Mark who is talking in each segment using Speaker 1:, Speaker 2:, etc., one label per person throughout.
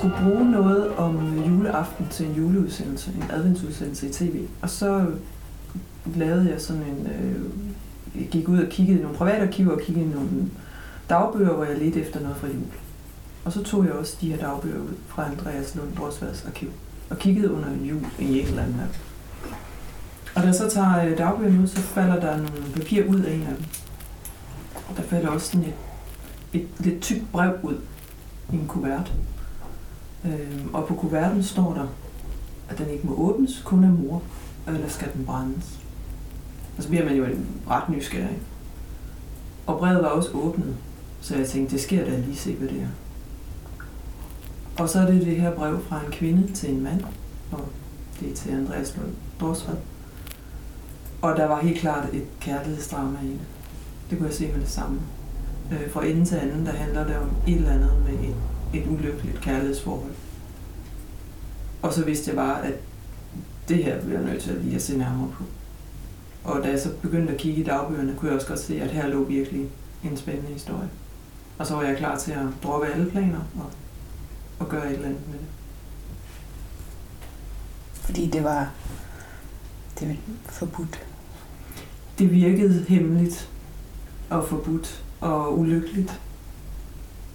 Speaker 1: skulle bruge noget om juleaften til en juleudsendelse, en adventsudsendelse i tv. Og så lavede jeg sådan en... Øh, jeg gik ud og kiggede i nogle private arkiver og kiggede i nogle dagbøger, hvor jeg ledte efter noget fra jul. Og så tog jeg også de her dagbøger ud fra Andreas Lund Drosvads arkiv og kiggede under en jul i et eller andet her. Og da jeg så tager øh, dagbøgerne ud, så falder der nogle papir ud af en af dem. Og der falder også sådan et, et lidt tykt brev ud i en kuvert. Øh, og på kuverten står der, at den ikke må åbnes, kun af mor, eller skal den brændes. Altså, og så bliver man jo ret nysgerrig. Og brevet var også åbnet, så jeg tænkte, det sker da lige se, hvad det er. Og så er det det her brev fra en kvinde til en mand, og det er til Andreas Lund Dorsvad. Og der var helt klart et kærlighedsdrama i det. Det kunne jeg se med det samme. Øh, fra ende til anden, der handler det om et eller andet med en et ulykkeligt kærlighedsforhold. Og så vidste jeg bare, at det her bliver jeg nødt til at lige at se nærmere på. Og da jeg så begyndte at kigge i dagbøgerne, kunne jeg også godt se, at her lå virkelig en spændende historie. Og så var jeg klar til at droppe alle planer og, og gøre et eller andet med det.
Speaker 2: Fordi det var, det var forbudt.
Speaker 1: Det virkede hemmeligt og forbudt og ulykkeligt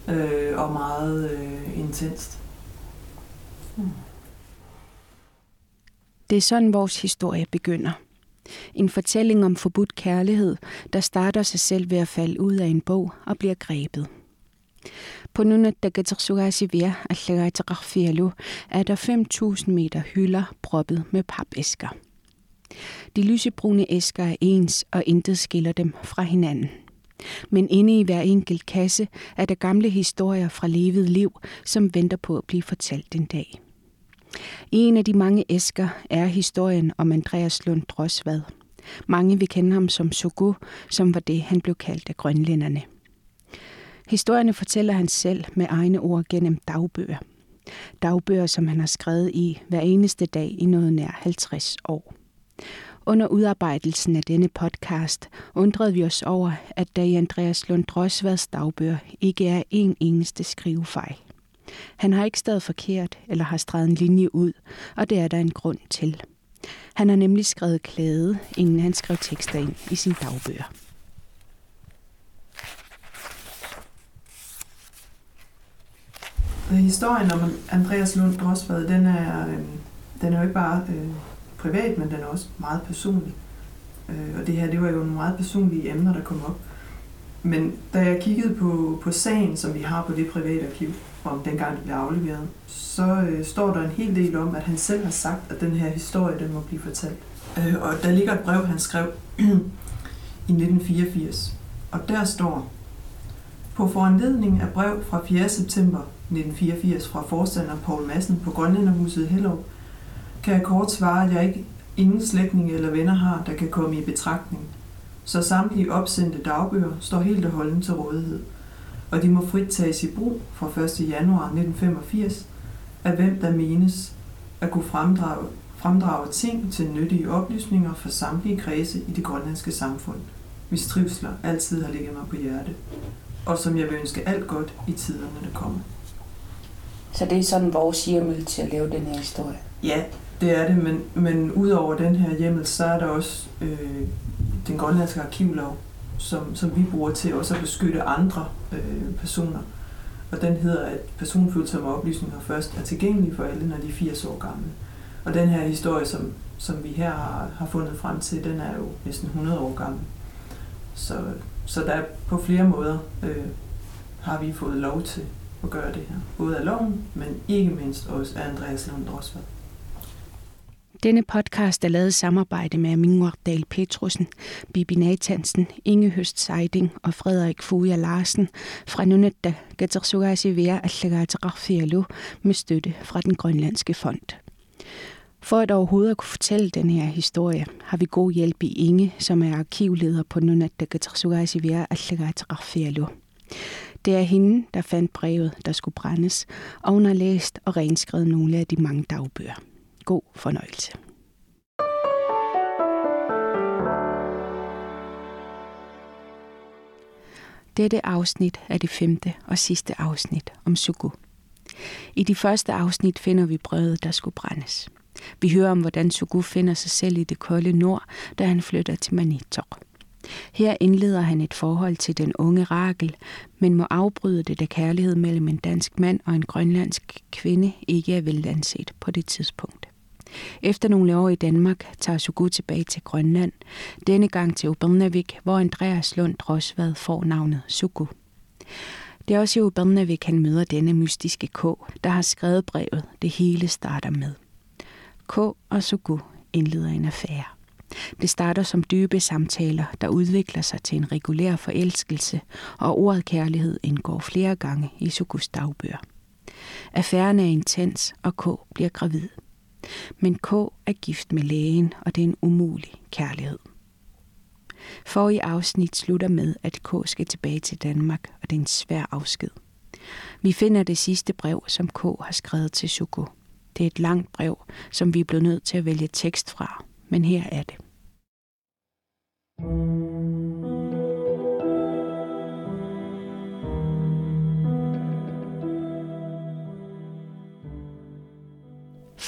Speaker 1: øh, og meget øh, intenst.
Speaker 3: Hmm. Det er sådan, vores historie begynder. En fortælling om forbudt kærlighed, der starter sig selv ved at falde ud af en bog og bliver grebet. På Nunatagatarsugasivia Allagatarfialu er der 5.000 meter hylder proppet med papæsker. De lysebrune æsker er ens, og intet skiller dem fra hinanden. Men inde i hver enkelt kasse er der gamle historier fra levet liv, som venter på at blive fortalt en dag. I en af de mange æsker er historien om Andreas Lund Drosvad. Mange vil kende ham som Sogo, som var det, han blev kaldt af grønlænderne. Historierne fortæller han selv med egne ord gennem dagbøger. Dagbøger, som han har skrevet i hver eneste dag i noget nær 50 år. Under udarbejdelsen af denne podcast undrede vi os over, at der i Andreas Lund Drosvads dagbøger ikke er en eneste skrivefejl. Han har ikke stadig forkert eller har streget en linje ud, og det er der en grund til. Han har nemlig skrevet klæde, inden han skrev tekster ind i sin dagbøger.
Speaker 1: Historien om Andreas Lund Drosvad, den er, øh, den er jo ikke bare øh, privat, men den er også meget personlig. Øh, og det her, det var jo nogle meget personlige emner, der kom op. Men da jeg kiggede på, på sagen, som vi har på det private arkiv, om dengang det blev afleveret, så øh, står der en hel del om, at han selv har sagt, at den her historie, den må blive fortalt. Øh, og der ligger et brev, han skrev i 1984. Og der står, på foranledning af brev fra 4. september 1984 fra forstander Paul Madsen på Grønlænderhuset i Hellerup, kan jeg kort svare, at jeg ikke ingen slægtninge eller venner har, der kan komme i betragtning. Så samtlige opsendte dagbøger står helt og holdent til rådighed, og de må frit tages i brug fra 1. januar 1985 af hvem der menes at kunne fremdrage, fremdrage ting til nyttige oplysninger for samtlige kredse i det grønlandske samfund, hvis trivsler altid har ligget mig på hjerte, og som jeg vil ønske alt godt i tiderne, der kommer.
Speaker 2: Så det er sådan vores hjemmel til at lave den her historie?
Speaker 1: Ja, det er det, men, men udover den her hjemmel, så er der også øh, den grønlandske arkivlov, som, som vi bruger til også at beskytte andre øh, personer. Og den hedder, at personfølsomme oplysninger først er tilgængelige for alle, når de er 80 år gamle. Og den her historie, som, som vi her har, har fundet frem til, den er jo næsten 100 år gammel. Så, så der er på flere måder øh, har vi fået lov til at gøre det her. Både af loven, men ikke mindst også af Andreas Lund Rosvald.
Speaker 3: Denne podcast er lavet i samarbejde med Amin Dahl Petrusen, Bibi Nathansen, Inge Høst Seiding og Frederik Fuja Larsen fra Nunetta Gatersugasi Allagatarfialu med støtte fra den grønlandske fond. For at overhovedet at kunne fortælle den her historie, har vi god hjælp i Inge, som er arkivleder på Nunetta Gatersugasi Allagatarfialu. Det er hende, der fandt brevet, der skulle brændes, og hun har læst og renskrevet nogle af de mange dagbøger. God fornøjelse. Dette afsnit er det femte og sidste afsnit om Suku. I de første afsnit finder vi brødet, der skulle brændes. Vi hører om, hvordan Sugu finder sig selv i det kolde nord, da han flytter til Manitok. Her indleder han et forhold til den unge Rakel, men må afbryde det, da kærlighed mellem en dansk mand og en grønlandsk kvinde ikke er velanset på det tidspunkt. Efter nogle år i Danmark tager Sugu tilbage til Grønland, denne gang til Ubernavik, hvor Andreas Lund Rosvad får navnet Sugu. Det er også i Ubernavik, han møder denne mystiske K, der har skrevet brevet, det hele starter med. K og Sugu indleder en affære. Det starter som dybe samtaler, der udvikler sig til en regulær forelskelse, og ordet kærlighed indgår flere gange i Sugus dagbøger. Affæren er intens, og K bliver gravid. Men K er gift med lægen, og det er en umulig kærlighed. For i afsnit slutter med, at K skal tilbage til Danmark, og det er en svær afsked. Vi finder det sidste brev, som K har skrevet til Suko. Det er et langt brev, som vi er blevet nødt til at vælge tekst fra, men her er det.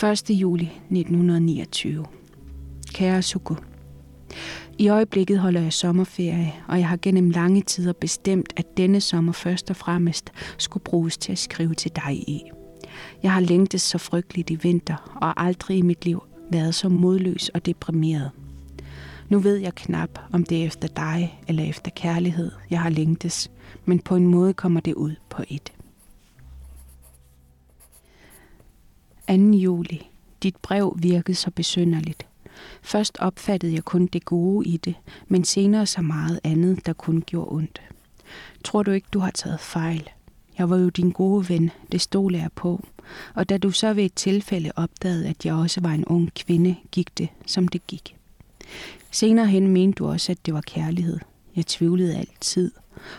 Speaker 3: 1. juli 1929. Kære Suko, i øjeblikket holder jeg sommerferie, og jeg har gennem lange tider bestemt, at denne sommer først og fremmest skulle bruges til at skrive til dig i. Jeg har længtes så frygteligt i vinter, og aldrig i mit liv været så modløs og deprimeret. Nu ved jeg knap, om det er efter dig eller efter kærlighed, jeg har længtes, men på en måde kommer det ud på et. 2. juli. Dit brev virkede så besynderligt. Først opfattede jeg kun det gode i det, men senere så meget andet, der kun gjorde ondt. Tror du ikke, du har taget fejl? Jeg var jo din gode ven, det stod jeg på. Og da du så ved et tilfælde opdagede, at jeg også var en ung kvinde, gik det, som det gik. Senere hen mente du også, at det var kærlighed. Jeg tvivlede altid.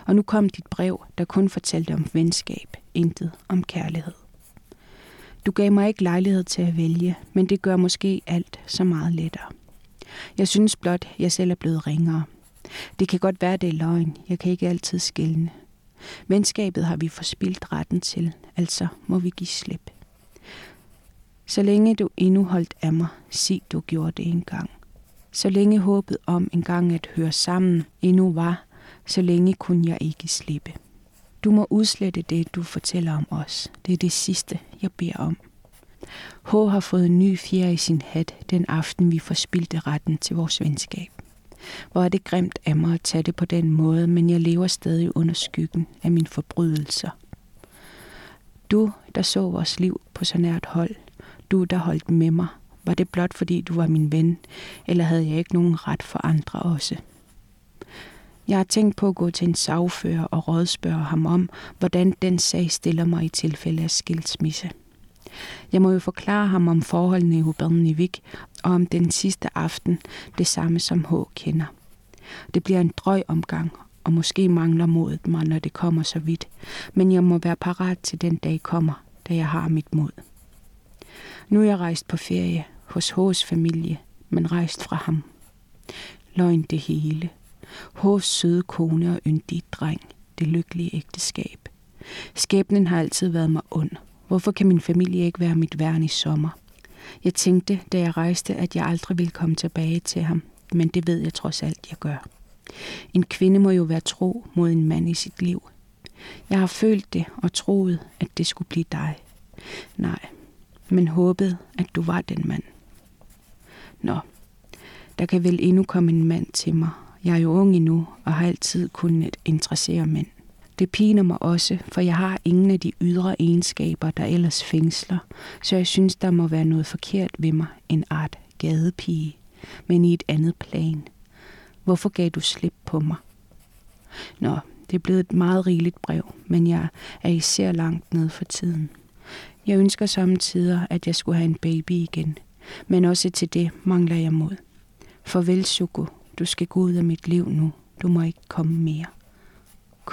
Speaker 3: Og nu kom dit brev, der kun fortalte om venskab, intet om kærlighed. Du gav mig ikke lejlighed til at vælge, men det gør måske alt så meget lettere. Jeg synes blot, jeg selv er blevet ringere. Det kan godt være, det er løgn. Jeg kan ikke altid skælne. Venskabet har vi forspildt retten til, altså må vi give slip. Så længe du endnu holdt af mig, sig du gjorde det engang. Så længe håbet om en gang at høre sammen endnu var, så længe kunne jeg ikke slippe. Du må udslette det, du fortæller om os. Det er det sidste, jeg beder om. H har fået en ny fjer i sin hat den aften, vi forspildte retten til vores venskab. Hvor er det grimt af mig at tage det på den måde, men jeg lever stadig under skyggen af mine forbrydelser. Du, der så vores liv på så nært hold, du, der holdt med mig, var det blot fordi du var min ven, eller havde jeg ikke nogen ret for andre også? Jeg har tænkt på at gå til en sagfører og rådspørge ham om, hvordan den sag stiller mig i tilfælde af skilsmisse. Jeg må jo forklare ham om forholdene i Hubernivik og om den sidste aften, det samme som H kender. Det bliver en drøg omgang, og måske mangler modet mig, når det kommer så vidt, men jeg må være parat til den dag kommer, da jeg har mit mod. Nu er jeg rejst på ferie hos H's familie, men rejst fra ham. Løgn det hele. Hos søde kone og yndig dreng, det lykkelige ægteskab. Skæbnen har altid været mig ond. Hvorfor kan min familie ikke være mit værn i sommer? Jeg tænkte, da jeg rejste, at jeg aldrig ville komme tilbage til ham, men det ved jeg trods alt, jeg gør. En kvinde må jo være tro mod en mand i sit liv. Jeg har følt det og troet, at det skulle blive dig. Nej, men håbet, at du var den mand. Nå, der kan vel endnu komme en mand til mig. Jeg er jo ung endnu og har altid kunnet interessere mænd. Det piner mig også, for jeg har ingen af de ydre egenskaber, der ellers fængsler, så jeg synes, der må være noget forkert ved mig, en art gadepige, men i et andet plan. Hvorfor gav du slip på mig? Nå, det er blevet et meget rigeligt brev, men jeg er især langt ned for tiden. Jeg ønsker samtidig, at jeg skulle have en baby igen, men også til det mangler jeg mod. Farvel, Suko. Du skal gå ud af mit liv nu. Du må ikke komme mere. K.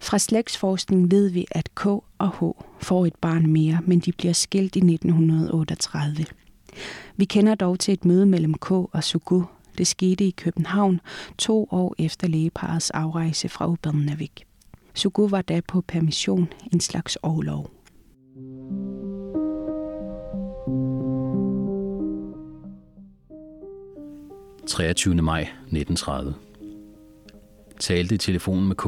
Speaker 3: Fra slægtsforskning ved vi, at K og H får et barn mere, men de bliver skilt i 1938. Vi kender dog til et møde mellem K og Sugu. Det skete i København to år efter lægeparets afrejse fra Ubernavik. Sugu var da på permission, en slags overlov.
Speaker 4: 23. maj 1930. Talte i telefonen med K,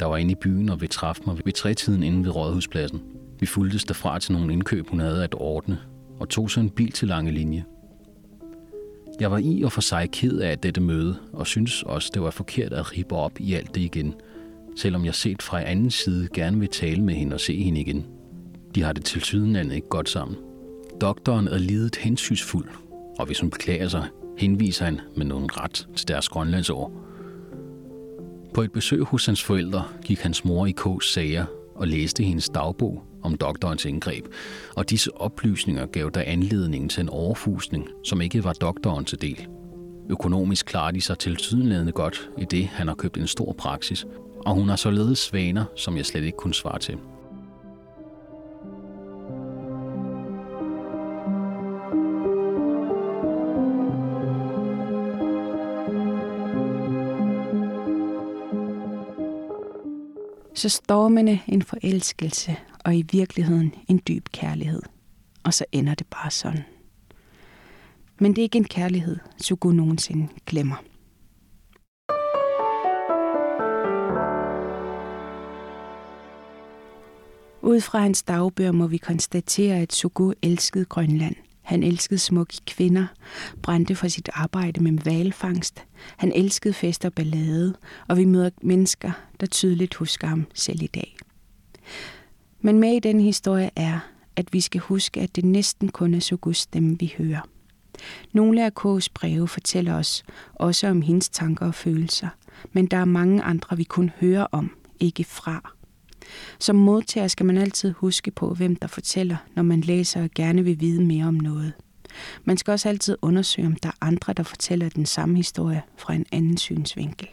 Speaker 4: der var inde i byen og vi træffe mig ved trætiden inde ved Rådhuspladsen. Vi fulgtes derfra til nogle indkøb, hun havde at ordne, og tog så en bil til lange linje. Jeg var i og for sig ked af dette møde, og synes også, det var forkert at ribe op i alt det igen, selvom jeg set fra anden side gerne vil tale med hende og se hende igen. De har det til sydenlandet ikke godt sammen. Doktoren er lidet hensynsfuld, og hvis hun beklager sig, henviser han med nogen ret til deres grønlandsår. På et besøg hos hans forældre gik hans mor i K's sager og læste hendes dagbog om doktorens indgreb, og disse oplysninger gav der anledning til en overfusning, som ikke var doktoren til del. Økonomisk klarer de sig til tydenlædende godt, i det han har købt en stor praksis, og hun har således svaner, som jeg slet ikke kunne svare til.
Speaker 3: så stormende en forelskelse, og i virkeligheden en dyb kærlighed. Og så ender det bare sådan. Men det er ikke en kærlighed, Sugu nogensinde glemmer. Ud fra hans dagbøger må vi konstatere, at Sugu elskede Grønland – han elskede smukke kvinder, brændte for sit arbejde med valfangst. Han elskede fest og ballade, og vi møder mennesker, der tydeligt husker ham selv i dag. Men med i den historie er, at vi skal huske, at det næsten kun er Sugus stemme, vi hører. Nogle af K's breve fortæller os også om hendes tanker og følelser, men der er mange andre, vi kun hører om, ikke fra. Som modtager skal man altid huske på, hvem der fortæller, når man læser og gerne vil vide mere om noget. Man skal også altid undersøge, om der er andre, der fortæller den samme historie fra en anden synsvinkel.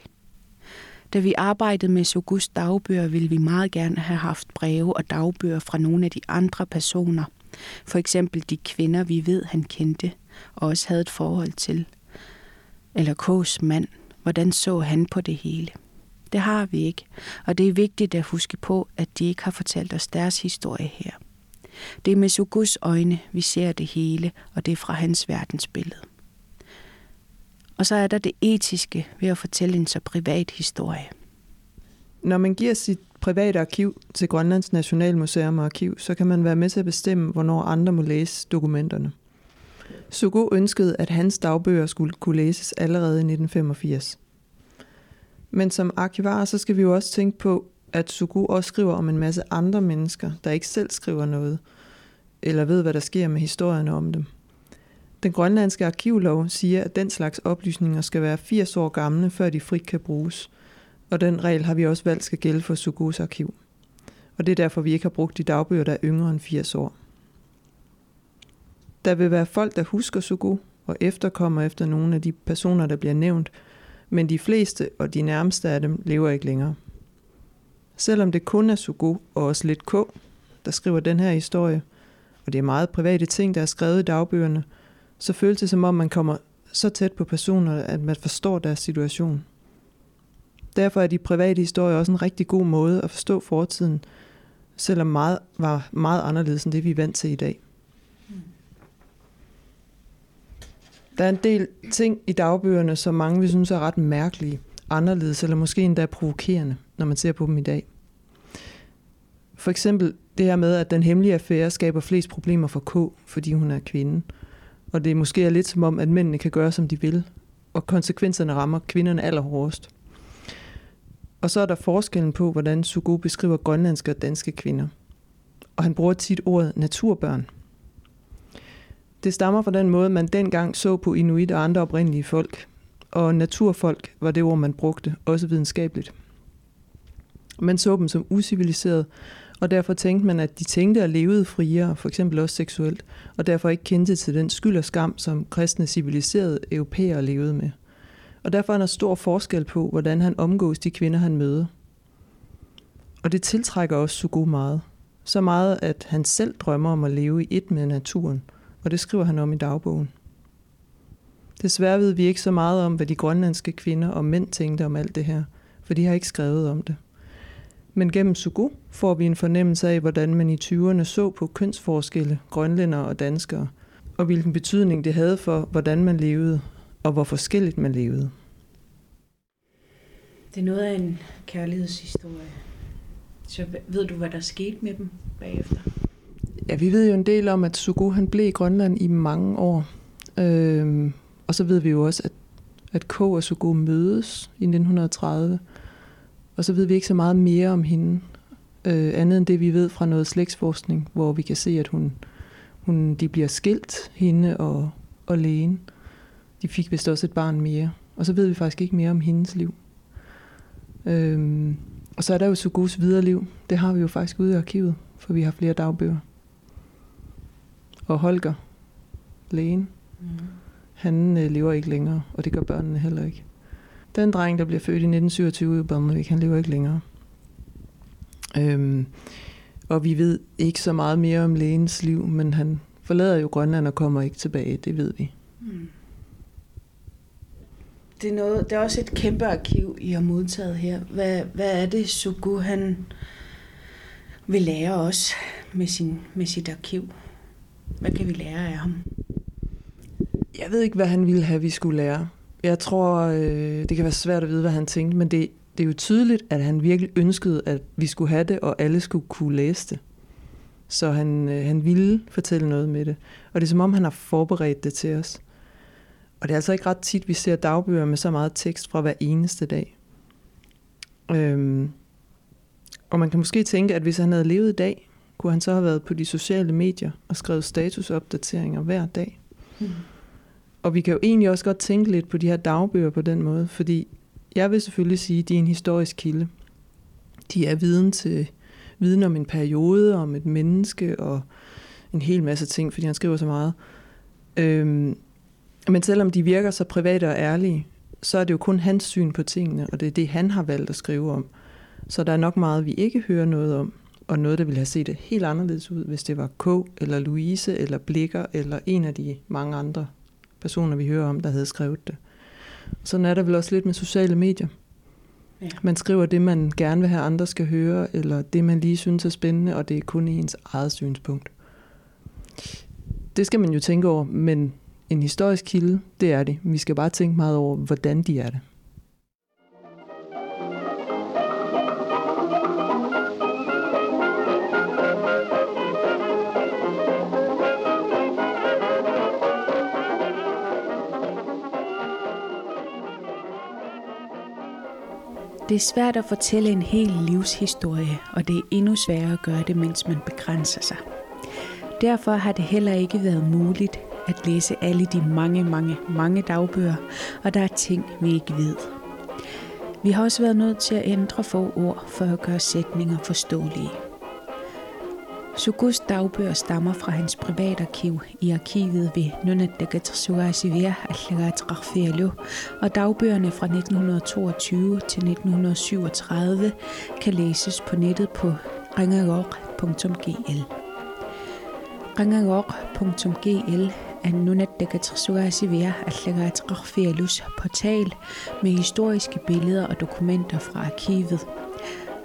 Speaker 3: Da vi arbejdede med Sogus dagbøger, ville vi meget gerne have haft breve og dagbøger fra nogle af de andre personer. For eksempel de kvinder, vi ved, han kendte og også havde et forhold til. Eller K's mand. Hvordan så han på det hele? Det har vi ikke, og det er vigtigt at huske på, at de ikke har fortalt os deres historie her. Det er med Sogus øjne, vi ser det hele, og det er fra hans verdensbillede. Og så er der det etiske ved at fortælle en så privat historie.
Speaker 1: Når man giver sit private arkiv til Grønlands Nationalmuseum og Arkiv, så kan man være med til at bestemme, hvornår andre må læse dokumenterne. Sugo ønskede, at hans dagbøger skulle kunne læses allerede i 1985. Men som arkivar, så skal vi jo også tænke på, at Sugu også skriver om en masse andre mennesker, der ikke selv skriver noget, eller ved, hvad der sker med historierne om dem. Den grønlandske arkivlov siger, at den slags oplysninger skal være 80 år gamle, før de frit kan bruges. Og den regel har vi også valgt skal gælde for Sugus arkiv. Og det er derfor, vi ikke har brugt de dagbøger, der er yngre end 80 år. Der vil være folk, der husker Sugu og efterkommer efter nogle af de personer, der bliver nævnt – men de fleste og de nærmeste af dem lever ikke længere. Selvom det kun er Sugo og også lidt K, der skriver den her historie, og det er meget private ting, der er skrevet i dagbøgerne, så føles det som om, man kommer så tæt på personer, at man forstår deres situation. Derfor er de private historier også en rigtig god måde at forstå fortiden, selvom meget var meget anderledes end det, vi er vant til i dag. Der er en del ting i dagbøgerne, som mange vil synes er ret mærkelige, anderledes eller måske endda provokerende, når man ser på dem i dag. For eksempel det her med, at den hemmelige affære skaber flest problemer for K, fordi hun er kvinde. Og det måske er lidt som om, at mændene kan gøre, som de vil, og konsekvenserne rammer kvinderne allerhårdest. Og så er der forskellen på, hvordan Sugo beskriver grønlandske og danske kvinder. Og han bruger tit ordet naturbørn – det stammer fra den måde, man dengang så på inuit og andre oprindelige folk. Og naturfolk var det ord, man brugte, også videnskabeligt. Man så dem som usiviliserede, og derfor tænkte man, at de tænkte og levede friere, for eksempel også seksuelt, og derfor ikke kendte til den skyld og skam, som kristne civiliserede europæere levede med. Og derfor er der stor forskel på, hvordan han omgås de kvinder, han møder. Og det tiltrækker også Sugo meget. Så meget, at han selv drømmer om at leve i et med naturen, og det skriver han om i dagbogen. Desværre ved vi ikke så meget om, hvad de grønlandske kvinder og mænd tænkte om alt det her, for de har ikke skrevet om det. Men gennem Sugo får vi en fornemmelse af, hvordan man i 20'erne så på kønsforskelle, grønlændere og danskere, og hvilken betydning det havde for, hvordan man levede, og hvor forskelligt man levede.
Speaker 3: Det er noget af en kærlighedshistorie. Så ved du, hvad der skete med dem bagefter?
Speaker 1: Ja, vi ved jo en del om, at Sugo han blev i Grønland i mange år. Øhm, og så ved vi jo også, at, at K og Sugo mødes i 1930. Og så ved vi ikke så meget mere om hende, øh, andet end det, vi ved fra noget slægtsforskning, hvor vi kan se, at hun, hun, de bliver skilt, hende og, og lægen. De fik vist også et barn mere. Og så ved vi faktisk ikke mere om hendes liv. Øhm, og så er der jo Sugos videre liv. Det har vi jo faktisk ude i arkivet, for vi har flere dagbøger. Og Holger, lægen, mm. han øh, lever ikke længere, og det gør børnene heller ikke. Den dreng, der bliver født i 1927 i Børnevik, han lever ikke længere. Øhm, og vi ved ikke så meget mere om lægens liv, men han forlader jo Grønland og kommer ikke tilbage, det ved vi. Mm.
Speaker 3: Det er, noget, det er også et kæmpe arkiv, I har modtaget her. Hvad, hvad er det, Sugu han vil lære os med, sin, med sit arkiv? Hvad kan vi lære af ham?
Speaker 1: Jeg ved ikke, hvad han ville have, vi skulle lære. Jeg tror, øh, det kan være svært at vide, hvad han tænkte, men det, det er jo tydeligt, at han virkelig ønskede, at vi skulle have det, og alle skulle kunne læse det. Så han, øh, han ville fortælle noget med det. Og det er som om, han har forberedt det til os. Og det er altså ikke ret tit, vi ser dagbøger med så meget tekst fra hver eneste dag. Øhm, og man kan måske tænke, at hvis han havde levet i dag, kunne han så have været på de sociale medier og skrevet statusopdateringer hver dag. Mm. Og vi kan jo egentlig også godt tænke lidt på de her dagbøger på den måde, fordi jeg vil selvfølgelig sige, at de er en historisk kilde. De er viden til viden om en periode, om et menneske og en hel masse ting, fordi han skriver så meget. Øhm, men selvom de virker så private og ærlige, så er det jo kun hans syn på tingene, og det er det, han har valgt at skrive om. Så der er nok meget, vi ikke hører noget om, og noget, der ville have set helt anderledes ud, hvis det var K, eller Louise, eller Blikker, eller en af de mange andre personer, vi hører om, der havde skrevet det. Sådan er der vel også lidt med sociale medier. Ja. Man skriver det, man gerne vil have andre skal høre, eller det, man lige synes er spændende, og det er kun ens eget synspunkt. Det skal man jo tænke over, men en historisk kilde, det er det. Vi skal bare tænke meget over, hvordan de er det.
Speaker 3: Det er svært at fortælle en hel livshistorie, og det er endnu sværere at gøre det, mens man begrænser sig. Derfor har det heller ikke været muligt at læse alle de mange, mange, mange dagbøger, og der er ting, vi ikke ved. Vi har også været nødt til at ændre få ord for at gøre sætninger forståelige. Sugus dagbøger stammer fra hans privatarkiv i arkivet ved Nunatdagatrsuasivir Allagatrakfialu, og dagbøgerne fra 1922 til 1937 kan læses på nettet på ringagor.gl. Ringagor.gl er Nunatdagatrsuasivir Allagatrakfialus portal med historiske billeder og dokumenter fra arkivet –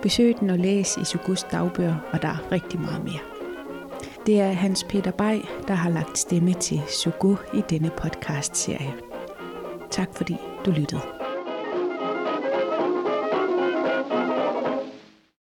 Speaker 3: Besøg den og læs i Sugus dagbøger, og der er rigtig meget mere. Det er Hans Peter Bay, der har lagt stemme til Sugo i denne podcast-serie. Tak fordi du lyttede.